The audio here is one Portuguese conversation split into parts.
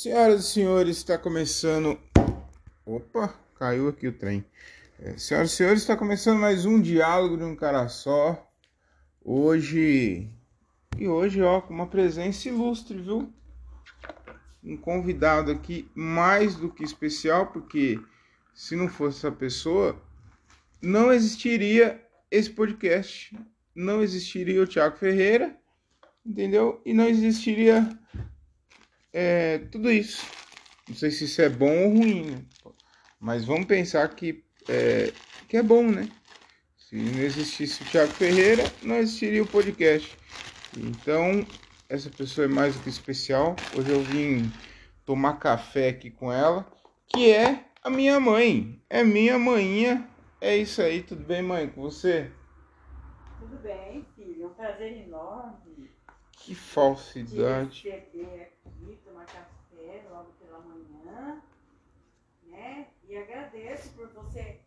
Senhoras e senhores, está começando. Opa, caiu aqui o trem. É, senhoras e senhores, está começando mais um diálogo de um cara só. Hoje. E hoje, ó, com uma presença ilustre, viu? Um convidado aqui mais do que especial, porque se não fosse essa pessoa, não existiria esse podcast, não existiria o Thiago Ferreira, entendeu? E não existiria é, tudo isso. Não sei se isso é bom ou ruim, né? mas vamos pensar que é, que é bom, né? Se não existisse o Thiago Ferreira, não existiria o podcast. Então, essa pessoa é mais do que especial. Hoje eu vim tomar café aqui com ela, que é a minha mãe. É minha manhinha. É isso aí, tudo bem, mãe? Com você? Tudo bem, filho. É um prazer enorme. Que falsidade. Receber aqui, tomar café logo pela manhã, né? E agradeço por você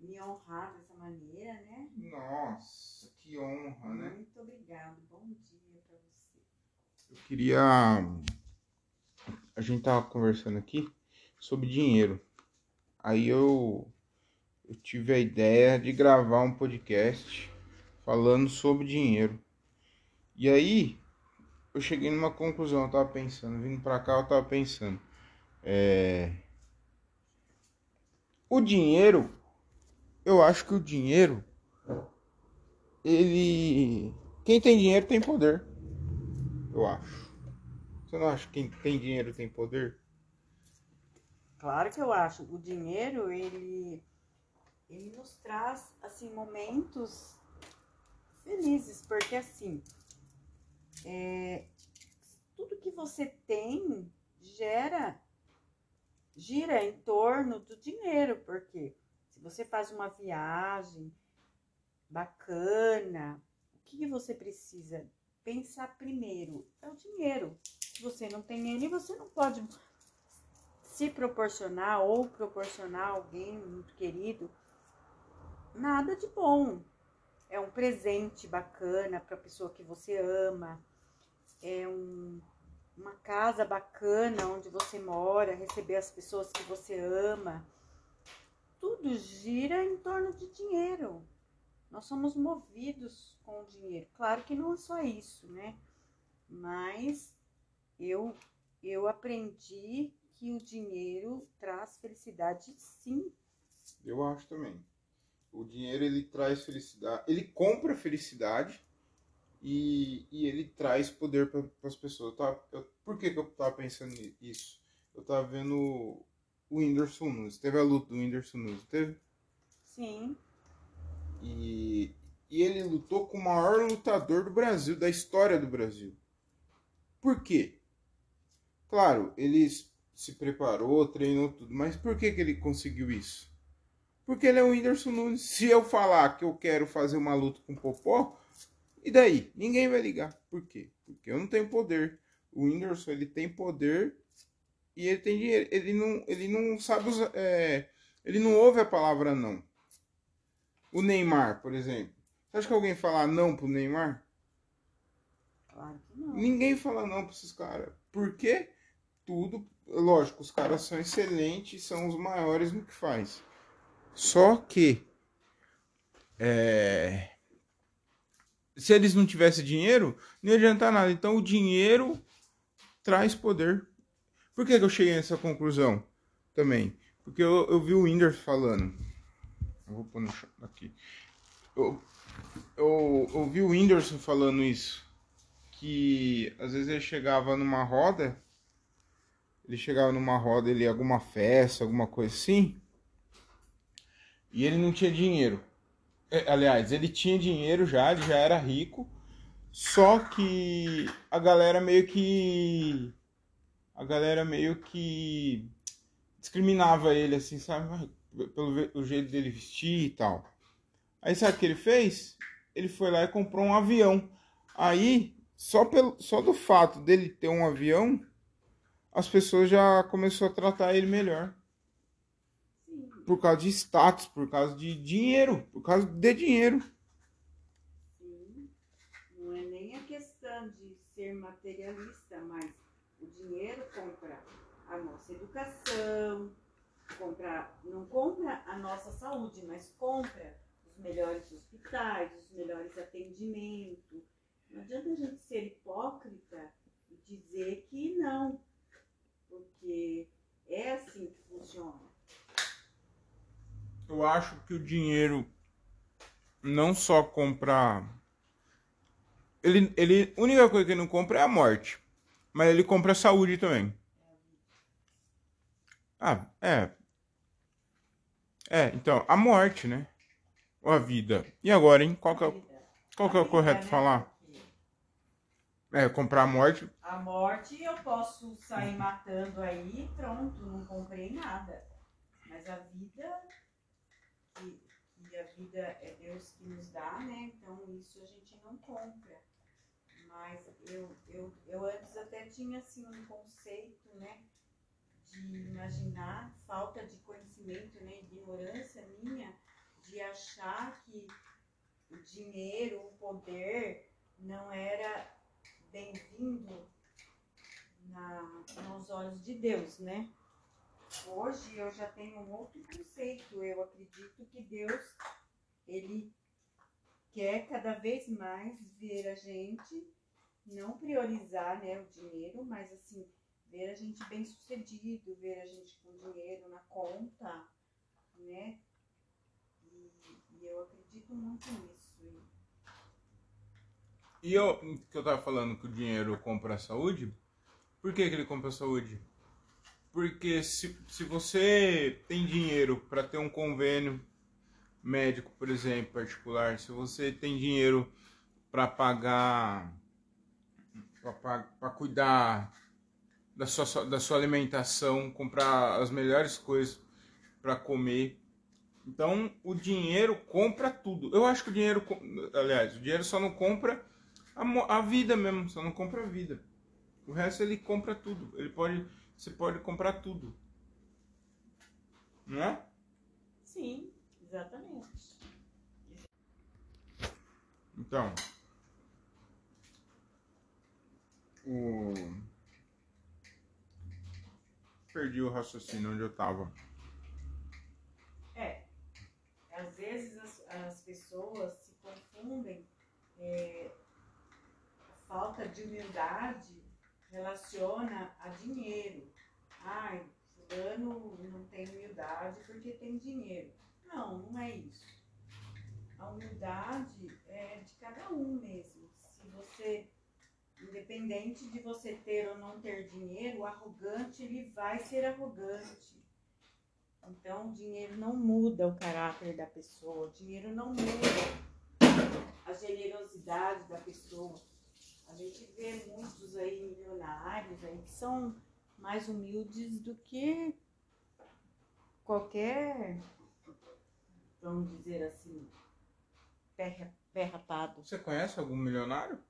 me honrar dessa maneira, né? Nossa, que honra, né? Muito obrigado. Bom dia para você. Eu queria. A gente tava conversando aqui sobre dinheiro. Aí eu, eu tive a ideia de gravar um podcast falando sobre dinheiro. E aí eu cheguei numa conclusão, eu tava pensando, vindo pra cá eu tava pensando. É... O dinheiro, eu acho que o dinheiro, ele. Quem tem dinheiro tem poder. Eu acho. Você não acha que quem tem dinheiro tem poder? Claro que eu acho. O dinheiro, ele, ele nos traz, assim, momentos felizes, porque, assim, é, tudo que você tem gera, gira em torno do dinheiro, porque se você faz uma viagem bacana, o que, você precisa? Pensar primeiro é o dinheiro. Se você não tem ele, você não pode se proporcionar ou proporcionar alguém muito querido nada de bom. É um presente bacana para a pessoa que você ama, é um, uma casa bacana onde você mora, receber as pessoas que você ama. Tudo gira em torno de dinheiro. Nós somos movidos com o dinheiro. Claro que não é só isso, né? Mas eu eu aprendi que o dinheiro traz felicidade, sim. Eu acho também. O dinheiro ele traz felicidade, ele compra felicidade e, e ele traz poder para as pessoas. Tava, eu, por que, que eu tava pensando nisso? Eu tava vendo o Whindersson Nunes. Teve a luta do Whindersson Nunes, teve? Sim. E, e ele lutou com o maior lutador do Brasil, da história do Brasil. Por quê? Claro, ele se preparou, treinou tudo, mas por que, que ele conseguiu isso? Porque ele é o Whindersson Nunes. Se eu falar que eu quero fazer uma luta com o Popó, e daí? Ninguém vai ligar. Por quê? Porque eu não tenho poder. O Whindersson, ele tem poder e ele tem dinheiro. Ele não, ele não sabe usar, é, ele não ouve a palavra não. O Neymar, por exemplo. Você acha que alguém fala não pro Neymar? Claro que não. Ninguém fala não pra esses caras. Por quê? Tudo, lógico, os caras são excelentes, são os maiores no que faz. Só que é, se eles não tivessem dinheiro, não ia adiantar nada. Então o dinheiro traz poder. Por que, que eu cheguei nessa conclusão também? Porque eu, eu vi o Whindersson falando. Eu vou pôr no chão aqui. Eu, eu, o Whindersson falando isso. Que às vezes ele chegava numa roda. Ele chegava numa roda, ele alguma festa, alguma coisa assim. E ele não tinha dinheiro. É, aliás, ele tinha dinheiro já, ele já era rico. Só que a galera meio que. A galera meio que discriminava ele, assim, sabe? Pelo jeito dele vestir e tal. Aí sabe o que ele fez? Ele foi lá e comprou um avião. Aí, só, pelo, só do fato dele ter um avião, as pessoas já começou a tratar ele melhor por causa de status, por causa de dinheiro, por causa de dinheiro. Sim. Não é nem a questão de ser materialista, mas o dinheiro compra a nossa educação, compra, não compra a nossa saúde, mas compra os melhores hospitais, os melhores atendimentos. Não adianta a gente ser hipócrita e dizer que não, porque é assim que funciona. Eu acho que o dinheiro não só compra. Ele, ele, a única coisa que ele não compra é a morte. Mas ele compra a saúde também. Ah, é. É, então, a morte, né? Ou a vida. E agora, hein? Qual que é, o- qual que é o correto né? falar? É, comprar a morte. A morte eu posso sair matando aí pronto, não comprei nada. Mas a vida, que, que a vida é Deus que nos dá, né? Então isso a gente não compra. Mas eu, eu, eu antes até tinha assim um conceito, né? De imaginar falta de conhecimento, né? Ignorância minha, de achar que o dinheiro, o poder não era bem-vindo nos olhos de Deus, né? Hoje eu já tenho um outro conceito. Eu acredito que Deus, ele quer cada vez mais ver a gente, não priorizar né, o dinheiro, mas assim, ver a gente bem sucedido, ver a gente com dinheiro na conta, né? E, e eu acredito muito nisso. E- eu, que eu tava falando que o dinheiro compra a saúde, por que, que ele compra a saúde? Porque se, se você tem dinheiro para ter um convênio médico, por exemplo, particular, se você tem dinheiro para pagar, para cuidar da sua, da sua alimentação, comprar as melhores coisas para comer, então o dinheiro compra tudo. Eu acho que o dinheiro, aliás, o dinheiro só não compra a, a vida mesmo, só não compra a vida. O resto ele compra tudo. Ele pode, você pode comprar tudo. Não é? Sim, exatamente. Então, o perdi o raciocínio onde eu tava. É, às vezes as, as pessoas se confundem, é, a falta de humildade relaciona a dinheiro. Ai, fulano não tem humildade porque tem dinheiro. Não, não é isso. A humildade é de cada um mesmo. Se você, independente de você ter ou não ter dinheiro, o arrogante ele vai ser arrogante. Então, o dinheiro não muda o caráter da pessoa, o dinheiro não muda a generosidade da pessoa. A gente vê muitos aí milionários aí que são mais humildes do que qualquer, vamos dizer assim, pé, pé rapado. Você conhece algum milionário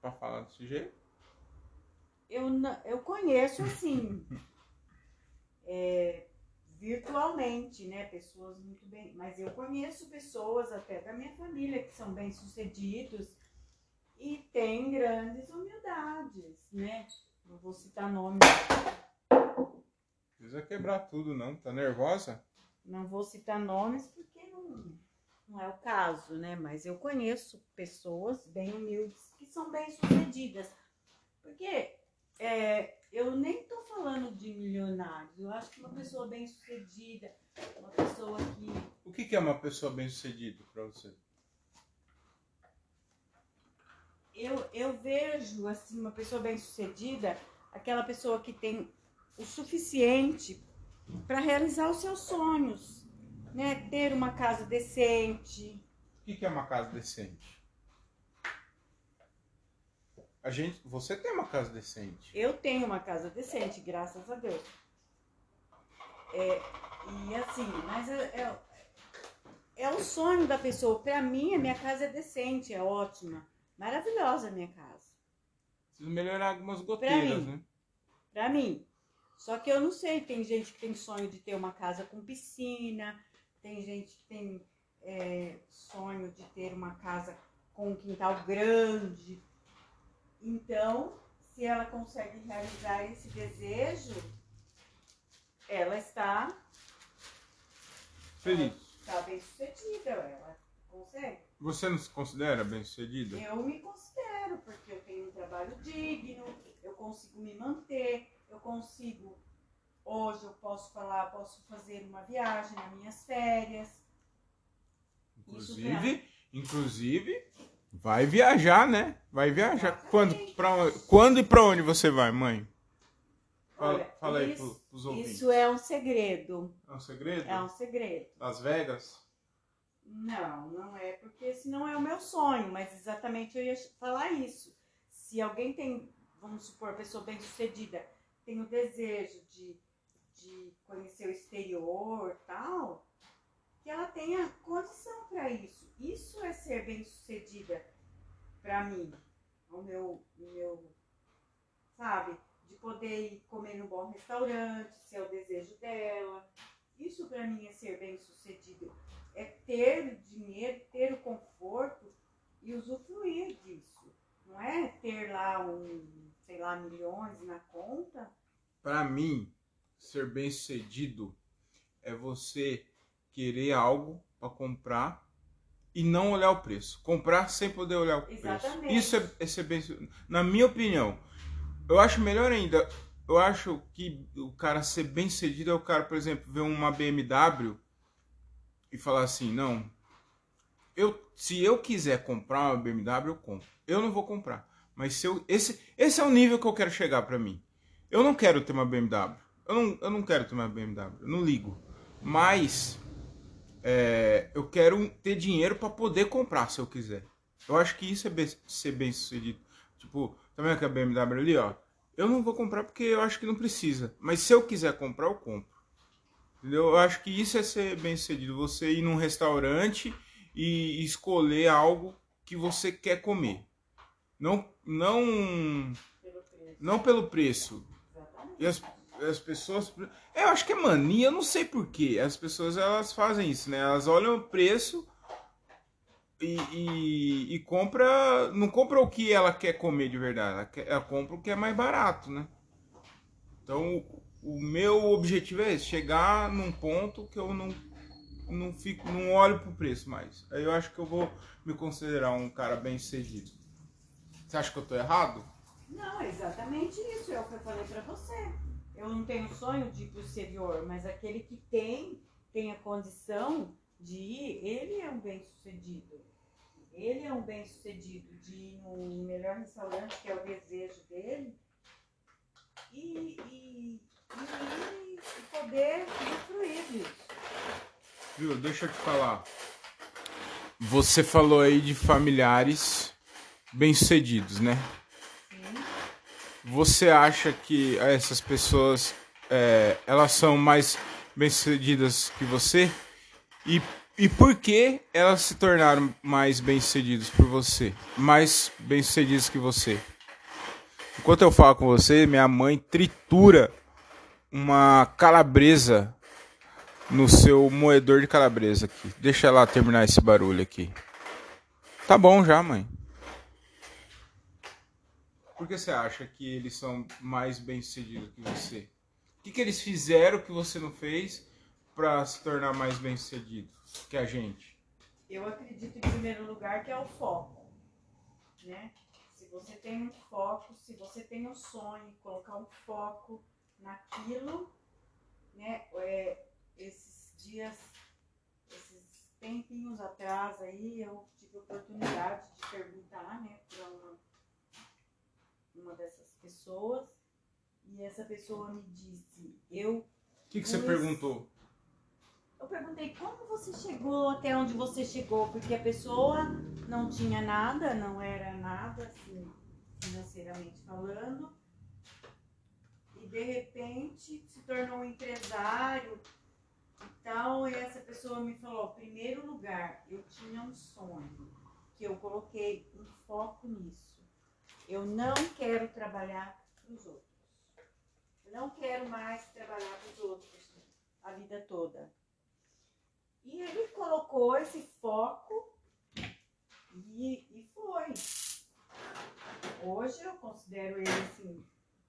para falar desse jeito? Eu, eu conheço assim, é, virtualmente, né? Pessoas muito bem. Mas eu conheço pessoas até da minha família que são bem sucedidos e têm grandes humildades, né? Não vou citar nomes, Precisa quebrar tudo, não? Tá nervosa? não vou citar nomes porque não, não é o caso, né? Mas eu conheço pessoas bem humildes que são bem sucedidas. Porque é, eu nem tô falando de milionários. Eu acho que uma pessoa bem sucedida, uma pessoa que O que, que é uma pessoa bem sucedida para você? Eu, eu vejo assim uma pessoa bem sucedida, aquela pessoa que tem o suficiente para realizar os seus sonhos, né? Ter uma casa decente, O que, que é uma casa decente? A gente, você tem uma casa decente. Eu tenho uma casa decente, graças a Deus. É, e assim, mas é, é, é o sonho da pessoa. Pra mim, a minha casa é decente, é ótima. Maravilhosa a minha casa. Precisa melhorar algumas goteiras, mim. né? Pra mim. Só que eu não sei, tem gente que tem sonho de ter uma casa com piscina, tem gente que tem é, sonho de ter uma casa com um quintal grande. Então, se ela consegue realizar esse desejo, ela está Feliz. Está bem sucedida, ela consegue. Você não se considera bem sucedida? Eu me considero, porque eu tenho um trabalho digno, eu consigo me manter, eu consigo. Hoje eu posso falar, posso fazer uma viagem nas minhas férias. Inclusive, inclusive, vai viajar, né? Vai viajar. Exatamente. Quando, pra, quando e pra onde você vai, mãe? Fala, Olha, fala aí isso- pro, pros ouvintes. Isso é um segredo. É um segredo? É um segredo. Las Vegas? Não, não é, porque senão é o meu sonho, mas exatamente eu ia falar isso. Se alguém tem, vamos supor, pessoa bem sucedida, tem o desejo de, de conhecer o exterior tal, que ela tenha condição para isso. Isso é ser bem sucedida para mim, o meu, meu, sabe, de poder ir comer num bom restaurante, se é o desejo dela. Isso para mim é ser bem sucedido é ter o dinheiro, ter o conforto e usufruir disso. Não é ter lá um, sei lá, milhões na conta. Pra mim, ser bem sucedido é você querer algo pra comprar e não olhar o preço. Comprar sem poder olhar o preço. Exatamente. Isso é, é ser bem Na minha opinião, eu acho melhor ainda. Eu acho que o cara ser bem sucedido é o cara, por exemplo, ver uma BMW e falar assim, não, eu, se eu quiser comprar uma BMW, eu compro. Eu não vou comprar. Mas se eu, esse, esse é o nível que eu quero chegar pra mim. Eu não quero ter uma BMW. Eu não, eu não quero ter uma BMW. Eu não ligo. Mas é, eu quero ter dinheiro pra poder comprar se eu quiser. Eu acho que isso é ser bem sucedido. Tipo, tá vendo aquela BMW ali, ó? Eu não vou comprar porque eu acho que não precisa. Mas se eu quiser comprar, eu compro. Entendeu? Eu acho que isso é ser bem sucedido. Você ir num restaurante e escolher algo que você quer comer. Não, não, Pelo preço. não pelo preço. E as, as pessoas. Eu acho que é mania, eu não sei porquê. As pessoas elas fazem isso, né? Elas olham o preço e, e, e compra. Não compra o que ela quer comer de verdade. Ela, quer- ela compra o que é mais barato, né? Então o, meu objetivo é esse, chegar num ponto que eu não, não fico, não olho pro preço mais. Aí eu acho que eu vou me considerar um cara bem sucedido. Você acha que eu tô errado? Não, é exatamente isso. É o que eu falei pra você. Eu não tenho sonho de ir pro exterior, mas aquele que tem, tem a condição de ir, ele é um bem sucedido. Ele é um bem sucedido de ir no melhor restaurante, que é o desejo dele, e, e, e, e poder usufruir disso. Viu? Deixa eu te falar. Você falou aí de familiares bem-sucedidos, né? Sim. Você acha que essas pessoas é, elas são mais bem-sucedidas que você? E, e por que elas se tornaram mais bem-sucedidas por você? Mais bem-sucedidas que você? Enquanto eu falo com você, minha mãe tritura uma calabresa no seu moedor de calabresa aqui. Deixa ela terminar esse barulho aqui. Tá bom já, mãe. Por que você acha que eles são mais bem-sucedidos que você? O que, que eles fizeram que você não fez pra se tornar mais bem-sucedido que a gente? Eu acredito em primeiro lugar que é o foco, né? Se você tem um foco, se você tem um sonho, colocar um foco naquilo, né? É, esses dias, esses tempinhos atrás aí, eu tive a oportunidade de perguntar, né, para uma, uma dessas pessoas e essa pessoa me disse, eu O que, que você perguntou? eu perguntei como você chegou até onde você chegou, porque a pessoa não tinha nada, não era nada, assim, financeiramente falando, de repente se tornou um empresário e tal, e essa pessoa me falou, primeiro lugar, eu tinha um sonho, que eu coloquei um foco nisso. Eu não quero trabalhar para os outros. Eu não quero mais trabalhar para os outros a vida toda. E ele colocou esse foco e, e foi. Hoje eu considero ele assim,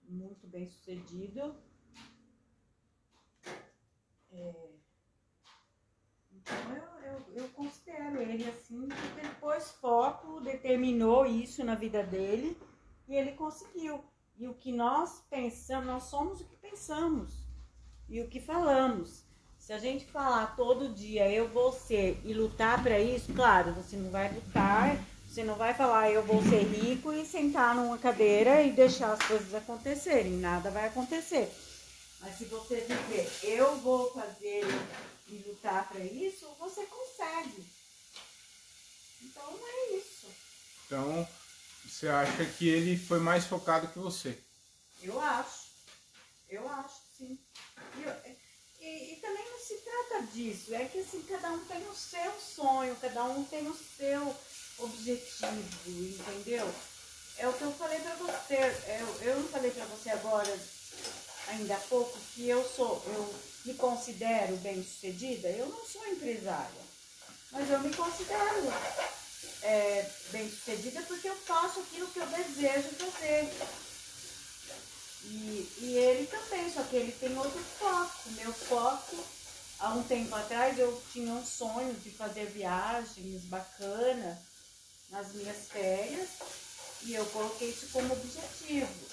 muito bem sucedido. É, então eu, eu, eu considero ele assim, porque ele pôs foco, determinou isso na vida dele e ele conseguiu. E o que nós pensamos, nós somos o que pensamos e o que falamos. Se a gente falar todo dia eu vou ser e lutar para isso, claro, você não vai lutar, você não vai falar eu vou ser rico e sentar numa cadeira e deixar as coisas acontecerem, nada vai acontecer. Mas se você dizer eu vou fazer e lutar para isso, você consegue. Então é isso. Então, você acha que ele foi mais focado que você? Eu acho. Eu acho, sim. E, e, e, também não se trata disso. É que assim, cada um tem o seu sonho, cada um tem o seu objetivo, entendeu? É o que eu falei pra você. Eu, eu não falei pra você agora, ainda há pouco, que eu sou, eu me considero bem sucedida. Eu não sou empresária, mas eu me considero é, bem sucedida porque eu faço aquilo que eu desejo fazer. E, e ele também, só que ele tem outro foco. Meu foco, há um tempo atrás, eu tinha um sonho de fazer viagens bacanas nas minhas férias e eu coloquei isso como objetivo.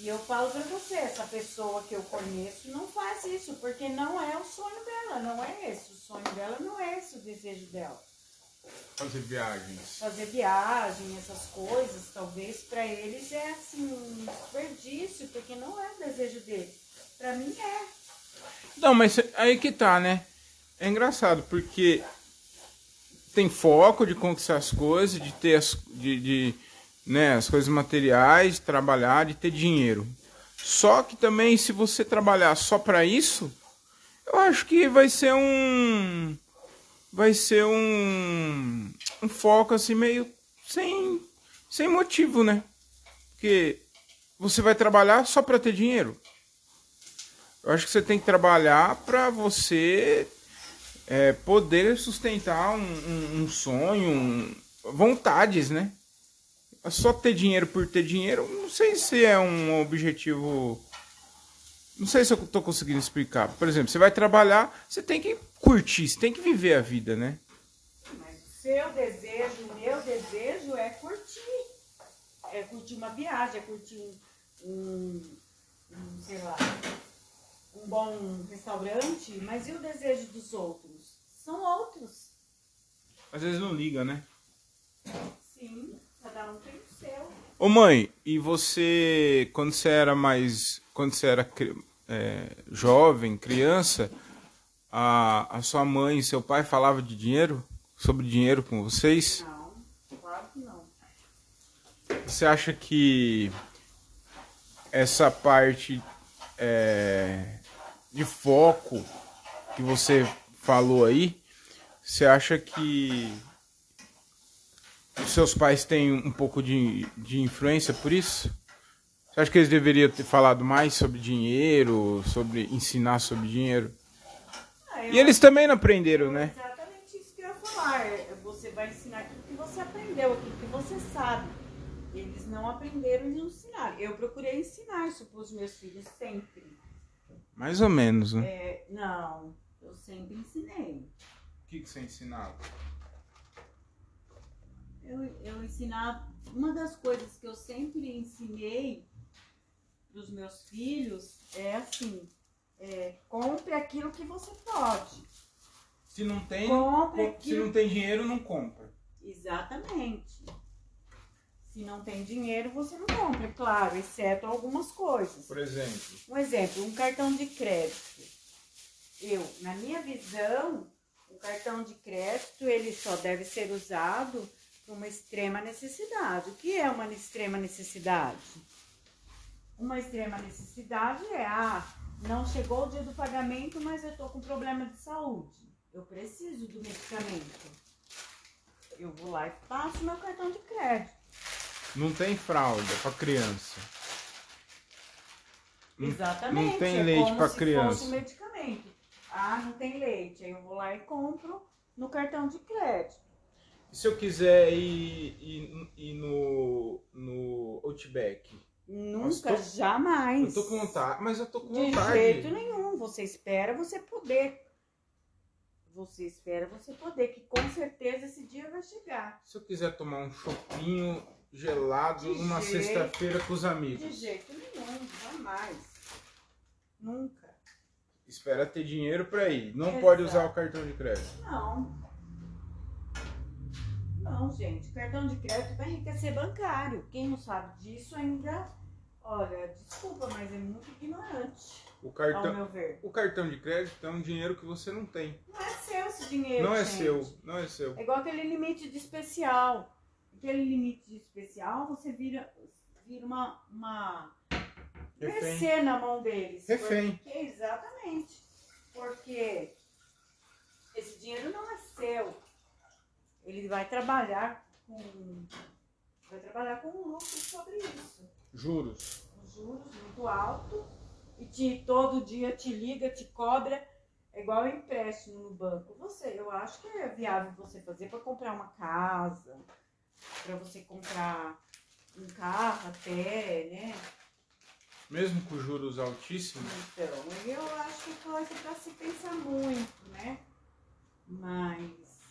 E eu falo pra você, essa pessoa que eu conheço não faz isso, porque não é o sonho dela, não é esse. O sonho dela não é esse o desejo dela. Fazer viagens. Fazer viagem, essas coisas, talvez para eles é assim um desperdício, porque não é o desejo deles. Para mim é. Não, mas aí que tá, né? É engraçado, porque tem foco de conquistar as coisas, de ter as, de, de, né, as coisas materiais, de trabalhar, de ter dinheiro. Só que também, se você trabalhar só para isso, eu acho que vai ser um vai ser um, um foco assim meio sem, sem motivo, né? Porque você vai trabalhar só para ter dinheiro. Eu acho que você tem que trabalhar para você é, poder sustentar um, um, um sonho, um, vontades, né? Só ter dinheiro por ter dinheiro, não sei se é um objetivo não sei se eu tô conseguindo explicar. Por exemplo, você vai trabalhar, você tem que curtir, você tem que viver a vida, né? Mas o seu desejo, o meu desejo é curtir. É curtir uma viagem, é curtir um, um sei lá, um bom restaurante. Mas e o desejo dos outros? São outros. Às vezes não liga, né? Sim, cada um tem o seu. Ô mãe, e você, quando você era mais. Quando você era é, jovem, criança, a, a sua mãe e seu pai falavam de dinheiro? Sobre dinheiro com vocês? Não, claro que não. Você acha que essa parte é, de foco que você falou aí, você acha que os seus pais têm um pouco de, de influência por isso? Você acha que eles deveriam ter falado mais sobre dinheiro, sobre ensinar sobre dinheiro? Ah, e eles também não aprenderam, né? Exatamente isso que eu ia falar. É, você vai ensinar aquilo que você aprendeu, aquilo que você sabe. Eles não aprenderam e não ensinaram. Eu procurei ensinar isso para os meus filhos sempre. Mais ou menos, né? É, não, eu sempre ensinei. O que, que você ensinava? Eu, eu ensinava. Uma das coisas que eu sempre ensinei dos meus filhos é assim: é, compre aquilo que você pode. Se não tem, compre se não tem dinheiro, não compra. Exatamente. Se não tem dinheiro, você não compra, claro, exceto algumas coisas. Por exemplo. Um exemplo, um cartão de crédito. Eu, na minha visão, o cartão de crédito ele só deve ser usado para uma extrema necessidade. O que é uma extrema necessidade? Uma extrema necessidade é, ah, não chegou o dia do pagamento, mas eu tô com problema de saúde. Eu preciso do medicamento. Eu vou lá e passo meu cartão de crédito. Não tem fralda para criança. Exatamente. Não tem é leite para criança. Ah, não tem leite. Aí eu vou lá e compro no cartão de crédito. E se eu quiser ir, ir, ir no, no Outback? Nunca, tô- jamais. Eu tô com vontade, mas eu tô com De vontade. jeito nenhum. Você espera você poder. Você espera você poder, que com certeza esse dia vai chegar. Se eu quiser tomar um chopinho gelado De numa sexta-feira com os De amigos, jeito nenhum, jamais. Nunca. Espera ter dinheiro pra ir. Não Exato. pode usar o cartão de crédito. Não. Não, gente. Cartão de crédito vai enriquecer bancário. Quem não sabe disso ainda. Olha, desculpa, mas é muito ignorante, O ao cartão, meu ver. o cartão de crédito é um dinheiro que você não tem. Não é seu esse dinheiro. não é gente. seu, não é seu. É igual aquele limite de especial. Aquele limite de especial, você vira, vira uma, uma Mercê na mão deles. Refém. Porque, exatamente. Porque esse dinheiro não é seu. Ele vai trabalhar com. Vai trabalhar com um lucro sobre isso. Juros. Os juros muito alto. E te, todo dia te liga, te cobra. É igual empréstimo no banco. Você, eu acho que é viável você fazer para comprar uma casa, para você comprar um carro até, né? Mesmo com juros altíssimos, Então, eu acho que é coisa para se pensar muito, né? Mas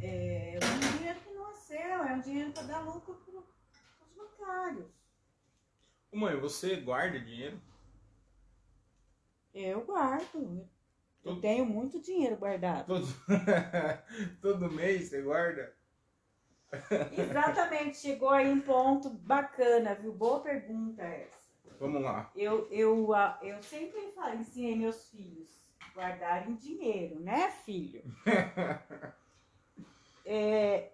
é um dinheiro que não é seu, é um dinheiro para dar lucro para os bancários. Ô, mãe, você guarda dinheiro? Eu guardo. Eu Todo- tenho muito dinheiro guardado. Todo, Todo mês você guarda? Exatamente, chegou aí um ponto bacana, viu? Boa pergunta essa. Vamos lá. Eu, eu, eu sempre falo, ensinei meus filhos guardarem dinheiro, né, filho? É,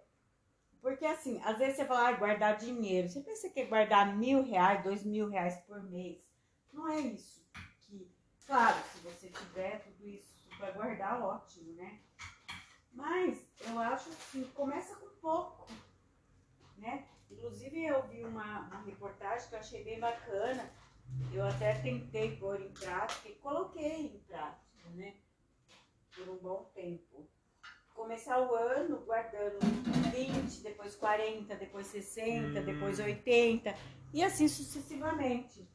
porque assim, às vezes você fala, ah, guardar dinheiro. Você pensa que é guardar mil reais, dois mil reais por mês. Não é isso. Que, claro, se você tiver tudo isso para guardar, ótimo, né? Mas eu acho que começa com pouco, né? Inclusive eu vi uma, uma reportagem que eu achei bem bacana. Eu até tentei pôr em prática e coloquei em prática, né? Por um bom tempo. Começar o ano guardando 20, depois 40, depois 60, Hum. depois 80 e assim sucessivamente.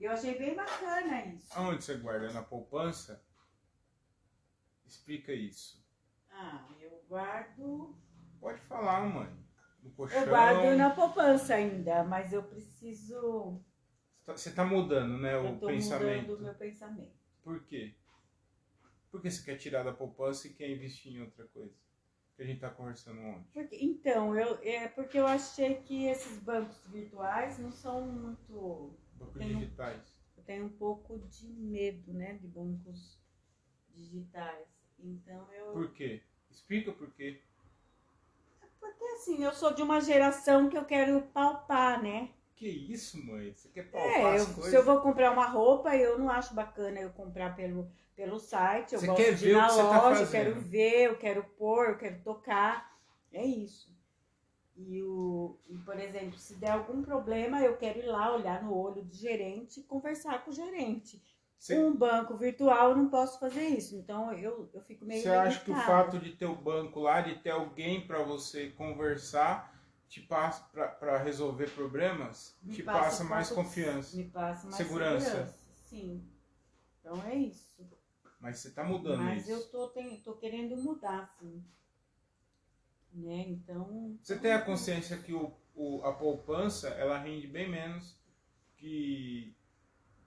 Eu achei bem bacana isso. Aonde você guarda? Na poupança? Explica isso. Ah, eu guardo. Pode falar, mãe. No colchão. Eu guardo na poupança ainda, mas eu preciso. Você tá- Você tá mudando, né, eu o tô pensamento. mudando o meu pensamento. Por quê? Por que você quer tirar da poupança e quer investir em outra coisa? Que a gente tá conversando ontem. Porque- então, eu, é porque eu achei que esses bancos virtuais não são muito. Bancos um- digitais. Eu tenho um pouco de medo, né, de bancos digitais. Então eu. Por quê? Explica por quê. Porque assim, eu sou de uma geração que eu quero palpar, né? Que isso, mãe? Você quer palpar É, as eu- coisas? se eu vou comprar uma roupa, eu não acho bacana eu comprar pelo, pelo site. Eu Você gosto quer de ir na tá loja, eu quero ver, eu quero pôr, eu quero tocar. É isso. E, o, e, por exemplo, se der algum problema, eu quero ir lá olhar no olho do gerente e conversar com o gerente. Um banco virtual, eu não posso fazer isso. Então, eu, eu fico meio você acha que o fato de ter o banco lá, de ter alguém para você conversar, te passa para resolver problemas, Me te passa passa mais confiança. Me passa mais Segurança. segurança. Sim. Então, é isso. Mas você tá mudando Mas isso. eu tô, tem, tô querendo mudar, sim. Né? Então. Você tem a consciência que o, o- a poupança ela rende bem menos que,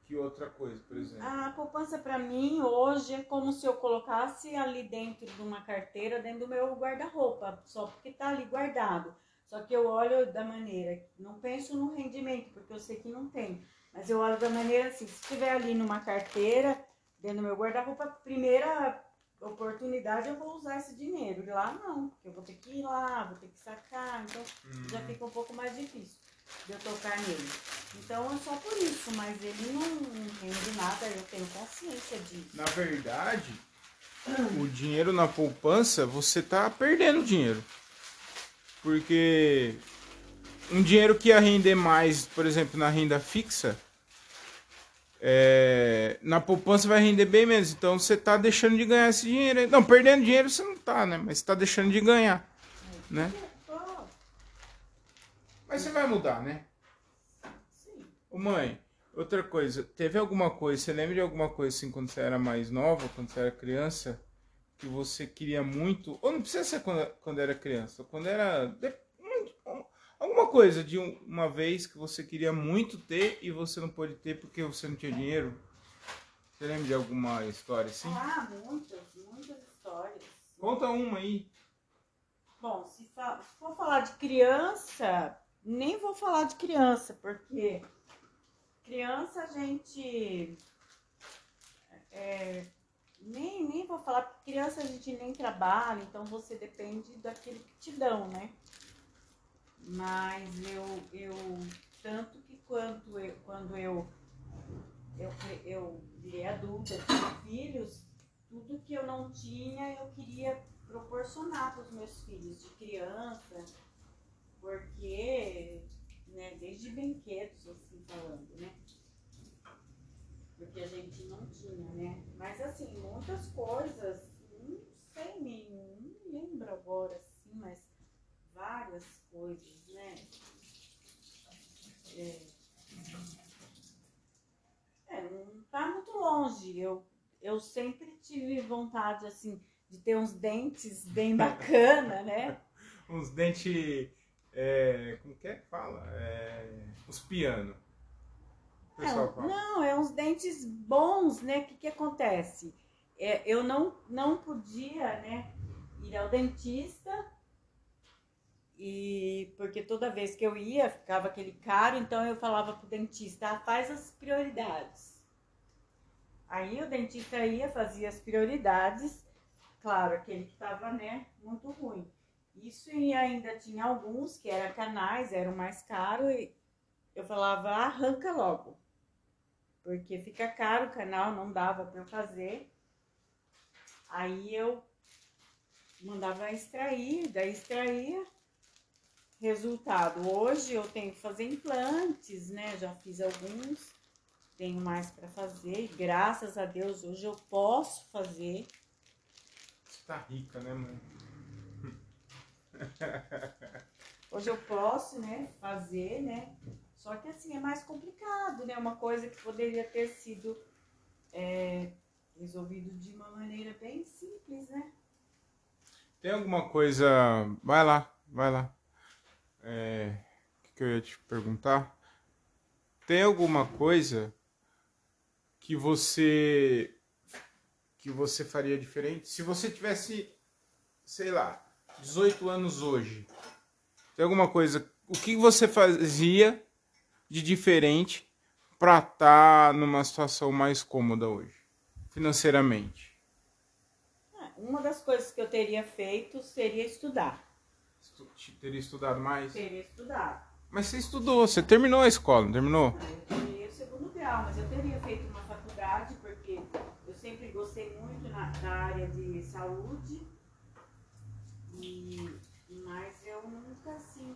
que outra coisa, por exemplo. A poupança para mim hoje é como se eu colocasse ali dentro de uma carteira, dentro do meu guarda-roupa, só porque tá ali guardado. Só que eu olho da maneira, não penso no rendimento, porque eu sei que não tem. Mas eu olho da maneira assim, se estiver ali numa carteira, dentro do meu guarda-roupa, primeira oportunidade eu vou usar esse dinheiro. E lá não, porque eu vou ter que ir lá, vou ter que sacar, então Hum, já fica um pouco mais difícil de eu tocar nele. Então é só por isso, mas ele não rende nada, eu tenho consciência disso. Na verdade, o dinheiro na poupança, você tá perdendo dinheiro. Porque um dinheiro que ia render mais, por exemplo, na renda fixa, é, na poupança vai render bem menos. Então você tá deixando de ganhar esse dinheiro. Não, perdendo dinheiro você não tá, né? Mas você tá deixando de ganhar. né? Mas você vai mudar, né? sim. Ô mãe, outra coisa, teve alguma coisa, você lembra de alguma coisa assim quando você era mais nova, quando você era criança, que você queria muito, ou não precisa ser quando, quando era criança, quando era um- alguma coisa de um- uma vez que você queria muito ter e você não pôde ter porque você não tinha dinheiro? Você lembra de alguma história assim? Ah, muitas, muitas histórias. Conta uma aí. Bom, se for falar de criança, nem vou falar de criança, porque criança a gente. é, nem, nem vou falar, porque criança a gente nem trabalha, então você depende daquilo que te dão, né? Mas eu, eu tanto que quando eu, quando eu, eu, eu virei adulta, tive filhos, tudo que eu não tinha eu queria proporcionar para os meus filhos de criança, porque, né, desde brinquedos, assim, falando, né? Porque a gente não tinha, né? Mas, assim, muitas coisas, não sei, me, não lembro agora, assim, mas várias coisas, né? É, é, não tá muito longe. Eu, eu sempre tive vontade, assim, de ter uns dentes bem bacana, né? Uns dentes. É, como que é que fala? É, os piano. O pessoal É, não, é uns dentes bons, né? O que, que acontece? É, eu não, não podia, né, ir ao dentista, e porque toda vez que eu ia, ficava aquele caro, então eu falava pro dentista, ah, faz as prioridades. Aí o dentista ia, fazia as prioridades, claro, aquele que estava, né, muito ruim. Isso e ainda tinha alguns que eram canais, eram mais caros, e eu falava, arranca logo. Porque fica caro o canal, não dava para fazer. Aí eu mandava extrair, daí extraía. Resultado, hoje eu tenho que fazer implantes, né? Já fiz alguns, tenho mais para fazer. Graças a Deus, hoje eu posso fazer. Você tá rica, né, mãe? Hoje eu posso, né, fazer, né? Só que assim é mais complicado, né? Uma coisa que poderia ter sido é, resolvido de uma maneira bem simples, né? Tem alguma coisa. Vai lá, vai lá. É, O que, que eu ia te perguntar? Tem alguma coisa que você. que você faria diferente? Se você tivesse, sei lá, 18 anos hoje, tem alguma coisa. O que você fazia de diferente pra estar numa situação mais cômoda hoje, financeiramente? Ah, Uma das coisas que eu teria feito seria estudar. Estu- Teria estudado mais? Teria estudado. Mas você estudou, você terminou a escola, não terminou? Ah, Eu teria o segundo grau, mas eu teria feito uma faculdade, porque eu sempre gostei muito na, da área de saúde. E, mas eu nunca assim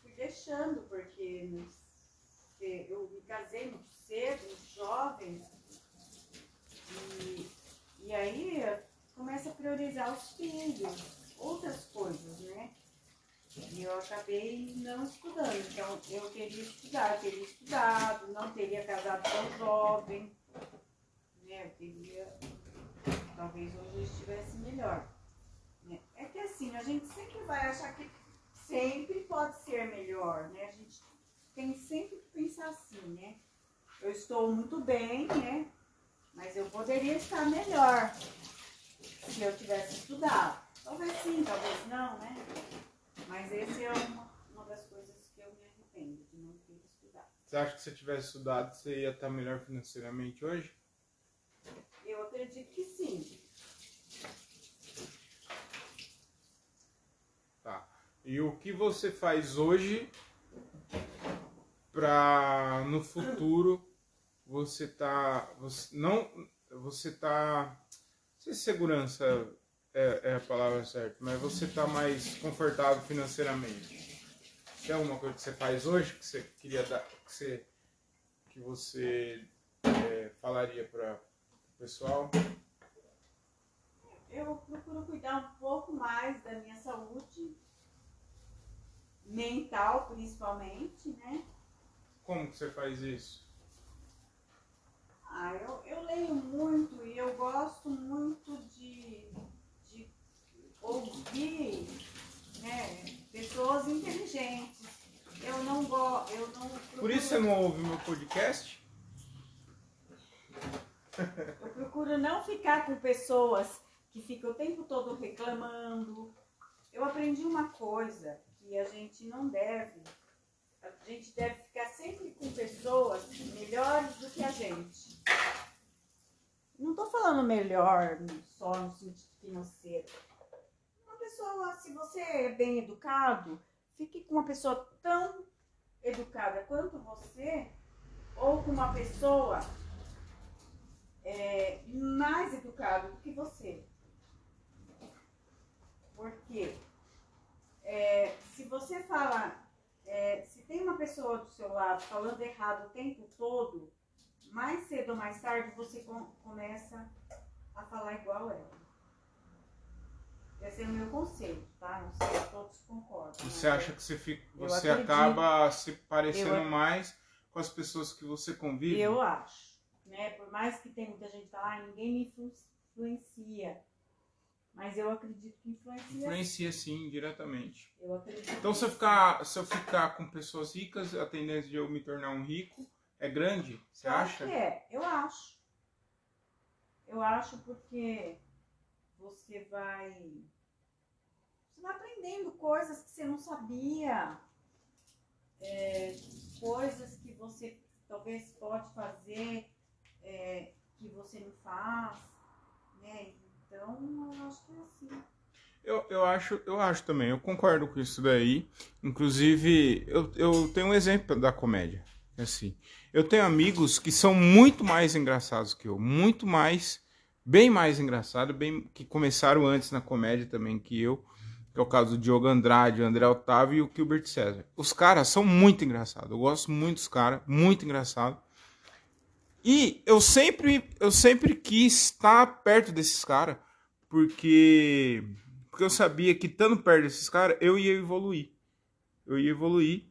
fui deixando, porque eu me casei muito cedo, jovem. E, e aí começa a priorizar os filhos, outras coisas, né? E eu acabei não estudando. Então, eu teria estudado, teria estudado, não teria casado tão jovem. Né? Eu teria. Talvez hoje eu estivesse melhor. Assim, a gente sempre vai achar que sempre pode ser melhor, né? A gente tem sempre que pensar assim, né? Eu estou muito bem, né? Mas eu poderia estar melhor se eu tivesse estudado. Talvez sim, talvez não, né? Mas esse é uma, uma das coisas que eu me arrependo de não ter estudado. Você acha que se tivesse estudado, você ia estar melhor financeiramente hoje? Eu acredito que sim. Tá. E o que você faz hoje pra no futuro você tá. Você, não. Você tá. Se segurança é, é a palavra certa, mas você tá mais confortável financeiramente. Tem alguma coisa que você faz hoje que você queria dar. que você. que você é, falaria para o pessoal? eu procuro cuidar um pouco mais da minha saúde mental, principalmente, né? Como que você faz isso? Ah, eu, eu leio muito e eu gosto muito de, de ouvir né, pessoas inteligentes. Eu não gosto, eu não. Por isso você não ouve meu podcast? Eu procuro não ficar com pessoas que ficam o tempo todo reclamando. Eu aprendi uma coisa que a gente não deve. A gente deve ficar sempre com pessoas melhores do que a gente. Não estou falando melhor só no sentido financeiro. Uma pessoa, se você é bem educado, fique com uma pessoa tão educada quanto você, ou com uma pessoa é, mais educada do que você. Porque é, se você fala, é, se tem uma pessoa do seu lado falando errado o tempo todo, mais cedo ou mais tarde você com, começa a falar igual ela. Esse é o meu conceito, tá? Não sei se todos concordam. Você acha que você, fica, você acaba se parecendo eu, mais com as pessoas que você convive? Eu acho. Né? Por mais que tem muita gente que fala, ah, ninguém me influencia. Mas eu acredito que influencia. Influencia sim, diretamente. Eu acredito. Então se eu ficar, se eu ficar com pessoas ricas, a tendência de eu me tornar um rico é grande? Você eu acha? Acho é, eu acho. Eu acho porque você vai. Você vai aprendendo coisas que você não sabia. É, coisas que você talvez pode fazer é, que você não faz. Né? Então, eu acho que é assim. Eu, eu, acho, eu acho também, eu concordo com isso daí. Inclusive, eu, eu tenho um exemplo da comédia. Assim, eu tenho amigos que são muito mais engraçados que eu, muito mais, bem mais engraçados, bem que começaram antes na comédia também que eu, que é o caso do Diogo Andrade, o André Otávio e o Gilbert César. Os caras são muito engraçados, eu gosto muito dos caras, muito engraçado. E eu sempre, eu sempre quis estar perto desses caras, porque, porque eu sabia que estando perto desses caras, eu ia evoluir. Eu ia evoluir,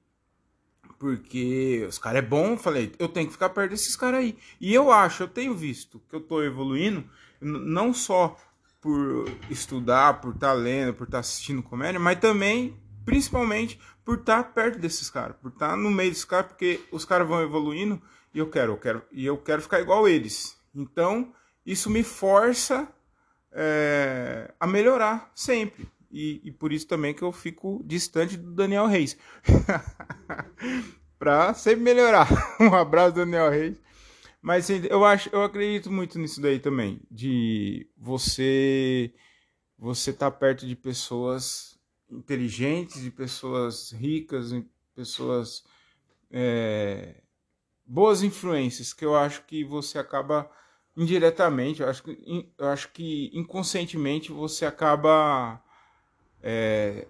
porque os caras é bom, falei, eu tenho que ficar perto desses caras aí. E eu acho, eu tenho visto que eu tô evoluindo, não só por estudar, por estar tá lendo, por estar tá assistindo comédia, mas também, principalmente, por estar tá perto desses caras, por estar no meio desses caras, porque os caras vão evoluindo e eu quero, eu quero, e eu quero ficar igual eles. Então, isso me força é, a melhorar sempre. E, e, por isso também que eu fico distante do Daniel Reis. para sempre melhorar. um abraço, Daniel Reis. Mas eu acho, eu acredito muito nisso daí também, de você você tá perto de pessoas inteligentes, de pessoas ricas, pessoas é, boas influências que eu acho que você acaba indiretamente, eu acho que, eu acho que inconscientemente você acaba é,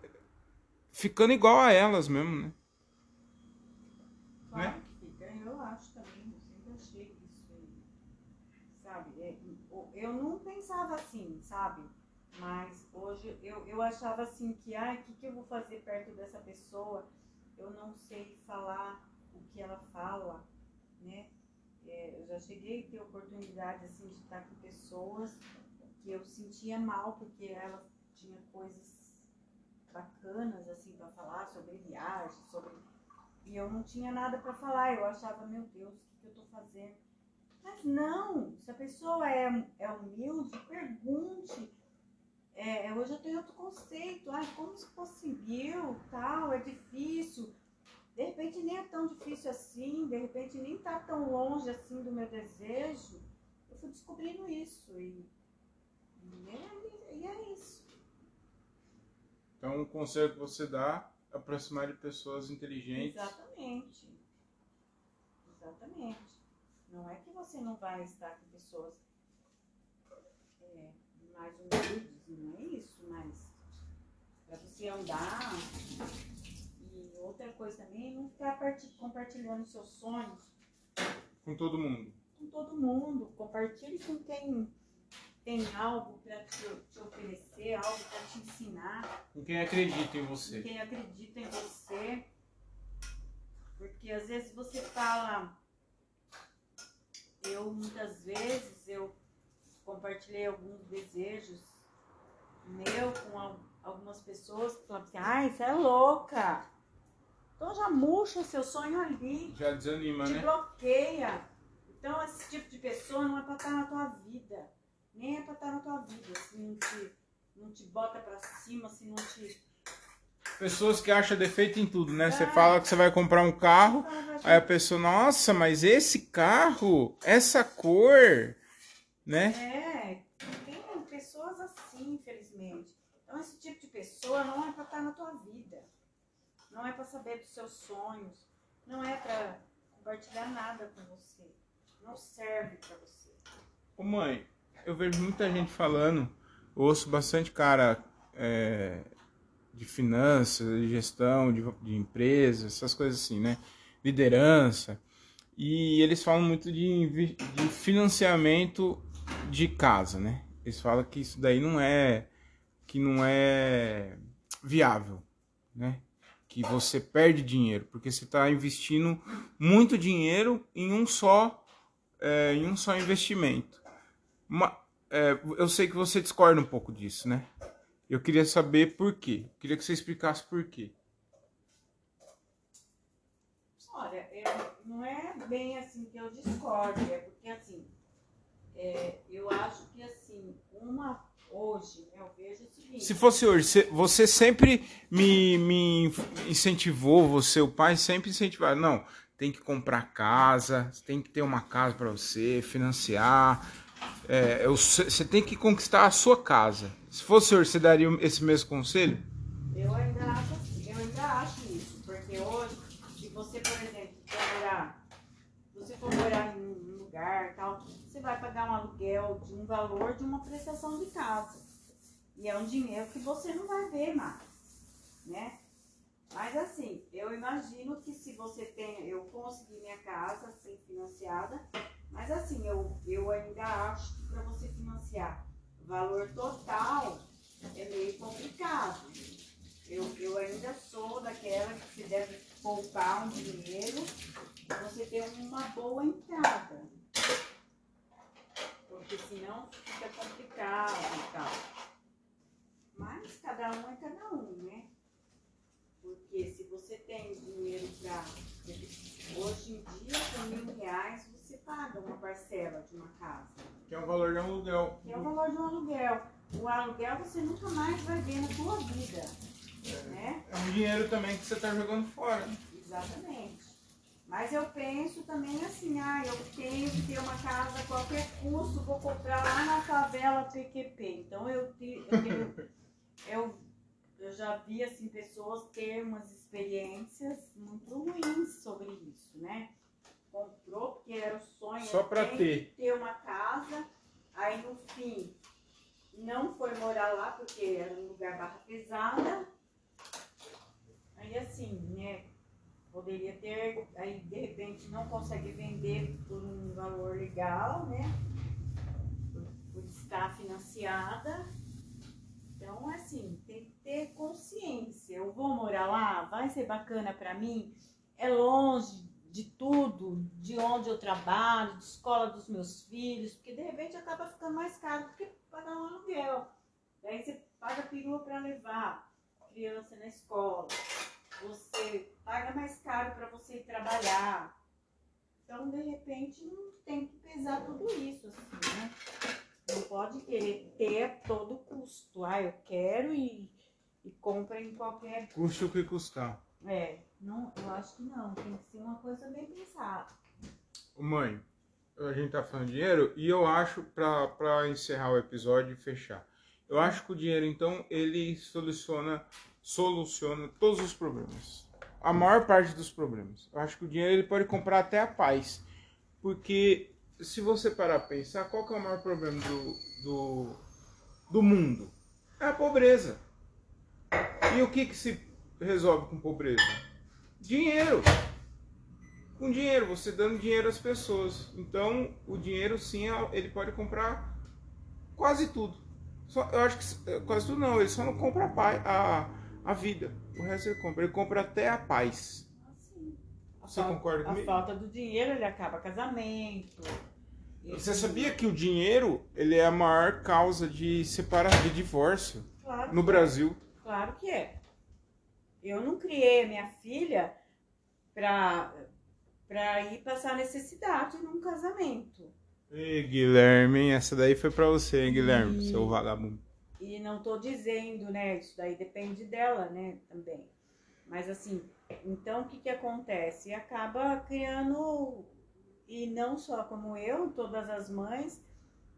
ficando igual a elas mesmo, né? Claro né? que fica, eu acho também, eu sempre achei isso, sabe? É, eu não pensava assim, sabe? Mas hoje eu, eu achava assim que, ai, o que, que eu vou fazer perto dessa pessoa? Eu não sei falar o que ela fala né? É, eu já cheguei a ter oportunidade assim de estar com pessoas que eu sentia mal porque elas tinham coisas bacanas assim para falar sobre viagem, sobre e eu não tinha nada para falar. Eu achava, meu Deus, o que, eu estou fazendo? Mas não, se a pessoa é, é humilde, pergunte. É, hoje eu tenho outro conceito. Ai, como isso conseguiu? Tal, é difícil de repente nem é tão difícil assim, de repente nem tá tão longe assim do meu desejo. Eu fui descobrindo isso e, e, é, e é isso. Então, o conselho que você dá é aproximar de pessoas inteligentes. Exatamente. Exatamente. Não é que você não vai estar com pessoas é, mais humildes, não é isso, mas para você andar outra coisa também, não ficar compartilhando seus sonhos. Com todo mundo. Com todo mundo. Compartilhe com quem tem algo para te, te, oferecer, algo para te ensinar. Com quem acredita em você. Com quem acredita em você. Porque às vezes você fala, eu muitas vezes eu compartilhei alguns desejos meu com algumas pessoas que falavam assim, ai, você é louca. Então já murcha seu sonho ali. Já desanima, te né? Te bloqueia. Então esse tipo de pessoa não é pra estar na tua vida. Nem é pra estar na tua vida. Se não te, não te bota pra cima, se não te. Pessoas que acham defeito em tudo, né? É. Você fala que você vai comprar um carro, aí a pessoa, nossa, mas esse carro, essa cor, né? É, tem pessoas assim, infelizmente. Então esse tipo de pessoa não é pra estar na tua vida. Não é pra saber dos seus sonhos. Não é pra compartilhar nada com você. Não serve pra você. Ô mãe, eu vejo muita gente falando, ouço bastante cara é, de finanças, de gestão, de, de empresas, essas coisas assim, né? Liderança. E eles falam muito de, de financiamento de casa, né? Eles falam que isso daí não é que não é viável, né? Que você perde dinheiro porque você está investindo muito dinheiro em um só é, em um só investimento. Uma, é, eu sei que você discorda um pouco disso, né? Eu queria saber por quê. Eu queria que você explicasse por quê. Olha, eu, não é bem assim que eu discordo, é porque assim, é, eu acho que assim, uma hoje, eu vejo o seguinte. Se fosse hoje, você sempre me, me incentivou, você, o pai sempre incentivava. Não, tem que comprar casa, tem que ter uma casa para você, financiar. É, você tem que conquistar a sua casa. Se fosse senhor, você daria esse mesmo conselho? Eu ainda acho, eu ainda acho isso, porque hoje, se você, por exemplo, for morar, você for morar em um lugar tal, você vai pagar um aluguel de um valor de uma prestação de casa. E é um dinheiro que você não vai ver mais, né? Mas assim, eu imagino que se você tem, eu consegui minha casa sem financiada, mas assim, eu, eu ainda acho que para você financiar valor total é meio complicado. Eu, eu ainda sou daquela que você deve poupar um dinheiro você ter uma boa entrada. Porque senão fica complicado e tal. Mas cada um é cada um, né? Porque se você tem dinheiro para. Hoje em dia, com mil reais, você paga uma parcela de uma casa. Que é o valor de um aluguel. Que é o valor de um aluguel. O aluguel você nunca mais vai ver na sua vida. É, né? é um dinheiro também que você está jogando fora. Exatamente. Mas eu penso também assim, ah, eu tenho que ter uma casa a qualquer custo, vou comprar lá na favela PQP. Então eu, eu eu eu já vi assim pessoas ter umas experiências muito ruins sobre isso, né? Comprou porque era o sonho só para ter ter uma casa, aí no fim não foi morar lá porque era um lugar barra pesada. Aí assim, né? Poderia ter, aí de repente não consegue vender por um valor legal, né? Por, por estar financiada então, assim, tem que ter consciência. Eu vou morar lá, vai ser bacana para mim. É longe de tudo, de onde eu trabalho, de escola dos meus filhos, porque de repente acaba ficando mais caro do que pagar um aluguel. Daí você paga perua para levar criança na escola. Você paga mais caro para você ir trabalhar. Então, de repente, não tem que pesar tudo isso, assim, né? Não pode querer ter a todo custo. Ah, eu quero e, e compra em qualquer. Custe o que custar. É, não, eu acho que não. Tem que ser uma coisa bem pensada. Mãe, a gente tá falando de dinheiro e eu acho, pra encerrar o episódio e fechar, eu acho que o dinheiro, então, ele soluciona, soluciona todos os problemas. A maior parte dos problemas. Eu acho que o dinheiro ele pode comprar até a paz. Porque se você parar para pensar, qual é o maior problema do, do, do mundo? É a pobreza. E o que, que se resolve com pobreza? Dinheiro. Com dinheiro, você dando dinheiro às pessoas. Então, o dinheiro sim, ele pode comprar quase tudo. Só, eu acho que é, quase tudo não, ele só não compra a, a, a vida. O resto ele compra. Ele compra até a paz. Assim, a Você falta- concorda comigo? A falta do dinheiro, ele acaba casamento. Você sabia que o dinheiro ele é a maior causa de separação, de divórcio Claro, no Brasil? claro que é. Eu não criei a minha filha pra, pra ir passar necessidade num casamento. Ei, Guilherme, essa daí foi pra você, hein, Guilherme, E- seu vagabundo. E não tô dizendo, né? Isso daí depende dela, né? Também. Mas assim, então o que que acontece? Acaba criando, e não só como eu, todas as mães,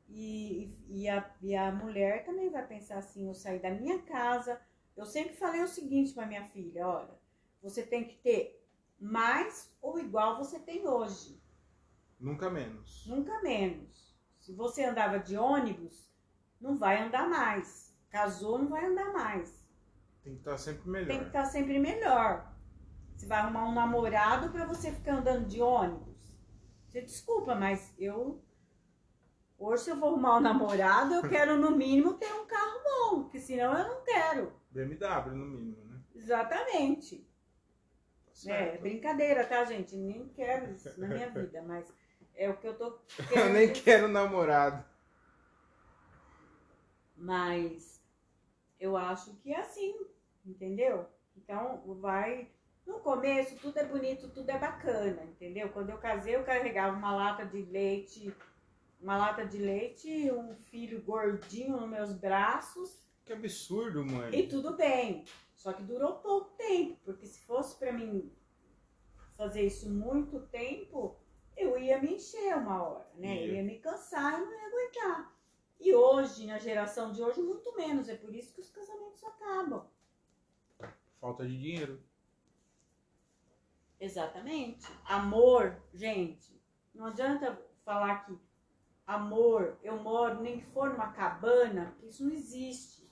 e, e, a, e a mulher também vai pensar assim, eu sair da minha casa. Eu sempre falei o seguinte para minha filha, olha, você tem que ter mais ou igual você tem hoje. Nunca menos. Nunca menos. Se você andava de ônibus, não vai andar mais. Casou, não vai andar mais. Tem que estar sempre Tem que melhor. estar sempre melhor. Você vai arrumar um namorado para você ficar andando de ônibus. Você desculpa, mas eu. Hoje, se eu vou arrumar um namorado, eu quero no mínimo ter um carro bom, porque senão eu não quero. BMW, no mínimo, né? Exatamente. Tá É, certo. brincadeira, tá, gente? Nem quero isso na minha vida, mas é o que eu tô Eu querendo nem dizer. quero namorado. Mas eu acho que é assim, entendeu? Então vai. No começo tudo é bonito, tudo é bacana, entendeu? Quando eu casei, eu carregava uma lata de leite, uma lata de leite e um filho gordinho nos meus braços Que absurdo, mãe. e tudo bem. Só que durou pouco tempo, porque se fosse pra mim fazer isso muito tempo, eu ia me encher uma hora, né? Eu ia me cansar e não ia aguentar. E hoje, na geração de hoje, muito menos. É por isso que os casamentos acabam. Falta de dinheiro. Exatamente. Amor, gente, não adianta falar que amor, eu moro, nem que for numa cabana, porque isso não existe.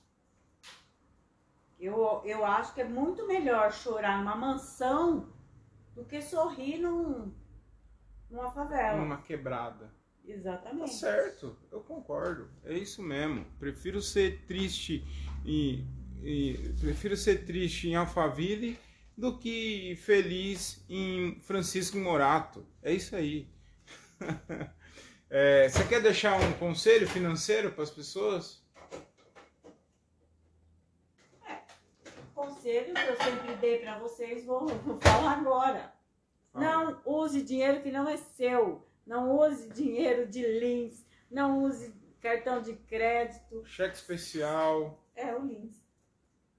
Eu, eu acho que é muito melhor chorar numa mansão do que sorrir num, numa favela. Numa quebrada. Tá Exatamente. certo, eu concordo. É isso mesmo. Prefiro ser triste e, e- prefiro ser triste em Alphaville do que feliz em Francisco Morato. É isso aí. É, você quer deixar um conselho financeiro para as pessoas? Conselho que eu sempre dei pra vocês, vou, vou falar agora. Não use dinheiro que não é seu. Não use dinheiro de Lins. Não use cartão de crédito. Cheque especial. É o Lins.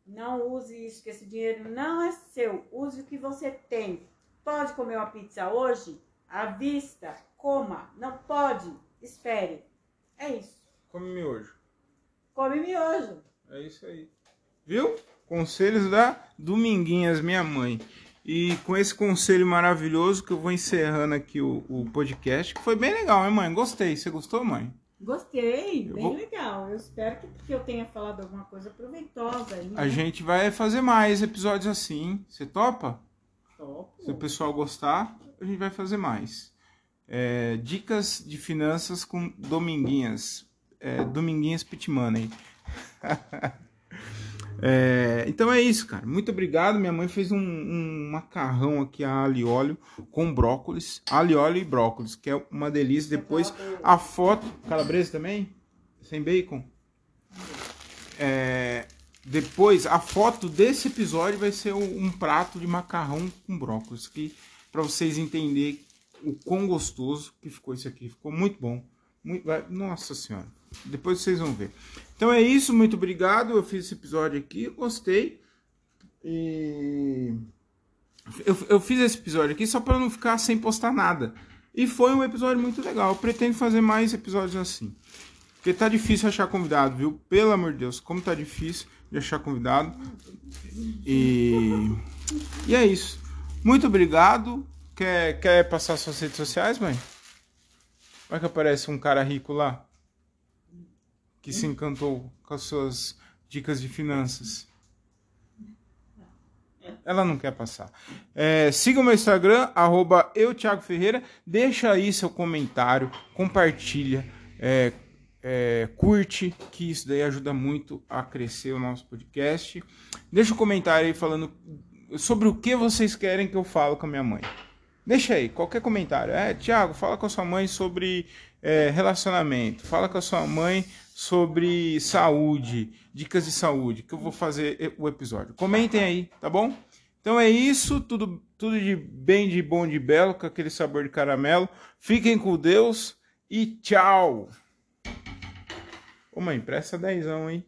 Não use isso, que esse dinheiro não é seu. Use o que você tem. Pode comer uma pizza hoje? À vista? Coma. Não pode? Espere. É isso. Come miojo. Come miojo. É isso aí. Viu? Conselhos da Dominguinhas, minha mãe. E com esse conselho maravilhoso que eu vou encerrando aqui o, o podcast, que foi bem legal, hein, mãe? Gostei. Você gostou, mãe? Gostei, Eu bem vou- legal. Eu espero que, que eu tenha falado alguma coisa proveitosa aí. A né? gente vai fazer mais episódios assim. Você topa? Topo. Se o pessoal gostar, a gente vai fazer mais. É, dicas de finanças com Dominguinhas. É, Dominguinhas Pit Money. É, então é isso, cara. Muito obrigado. Minha mãe fez um, um macarrão aqui a alho e óleo com brócolis. Alho óleo e brócolis, que é uma delícia. Depois a foto. Calabresa também? Sem bacon? É, depois a foto desse episódio vai ser um, prato de macarrão com brócolis. Que, pra vocês entenderem o quão gostoso que ficou isso aqui. Ficou muito bom. Muito, nossa senhora. Depois vocês vão ver. Então é isso, muito obrigado. Eu fiz esse episódio aqui, gostei. E eu, eu fiz esse episódio aqui só para não ficar sem postar nada. E foi um episódio muito legal. Eu pretendo fazer mais episódios assim. Porque tá difícil achar convidado, viu? Pelo amor de Deus, como tá difícil de achar convidado. E, e é isso. Muito obrigado. Quer, quer passar suas redes sociais, mãe? Olha que aparece um cara rico lá. Que se encantou com as suas dicas de finanças. Ela não quer passar. É, siga o meu Instagram, arroba eu, Thiago Ferreira. Deixa aí seu comentário, compartilha. É, é, curte, que isso daí ajuda muito a crescer o nosso podcast. Deixa um comentário aí falando sobre o que vocês querem que eu falo com a minha mãe. Deixa aí, qualquer comentário. É, Tiago, fala com a sua mãe sobre é, relacionamento. Fala com a sua mãe sobre saúde, dicas de saúde, que eu vou fazer o episódio. Comentem aí, tá bom? Então é isso, tudo, tudo de bem, de bom, de belo, com aquele sabor de caramelo. Fiquem com Deus e tchau! Ô mãe, presta dezão, hein?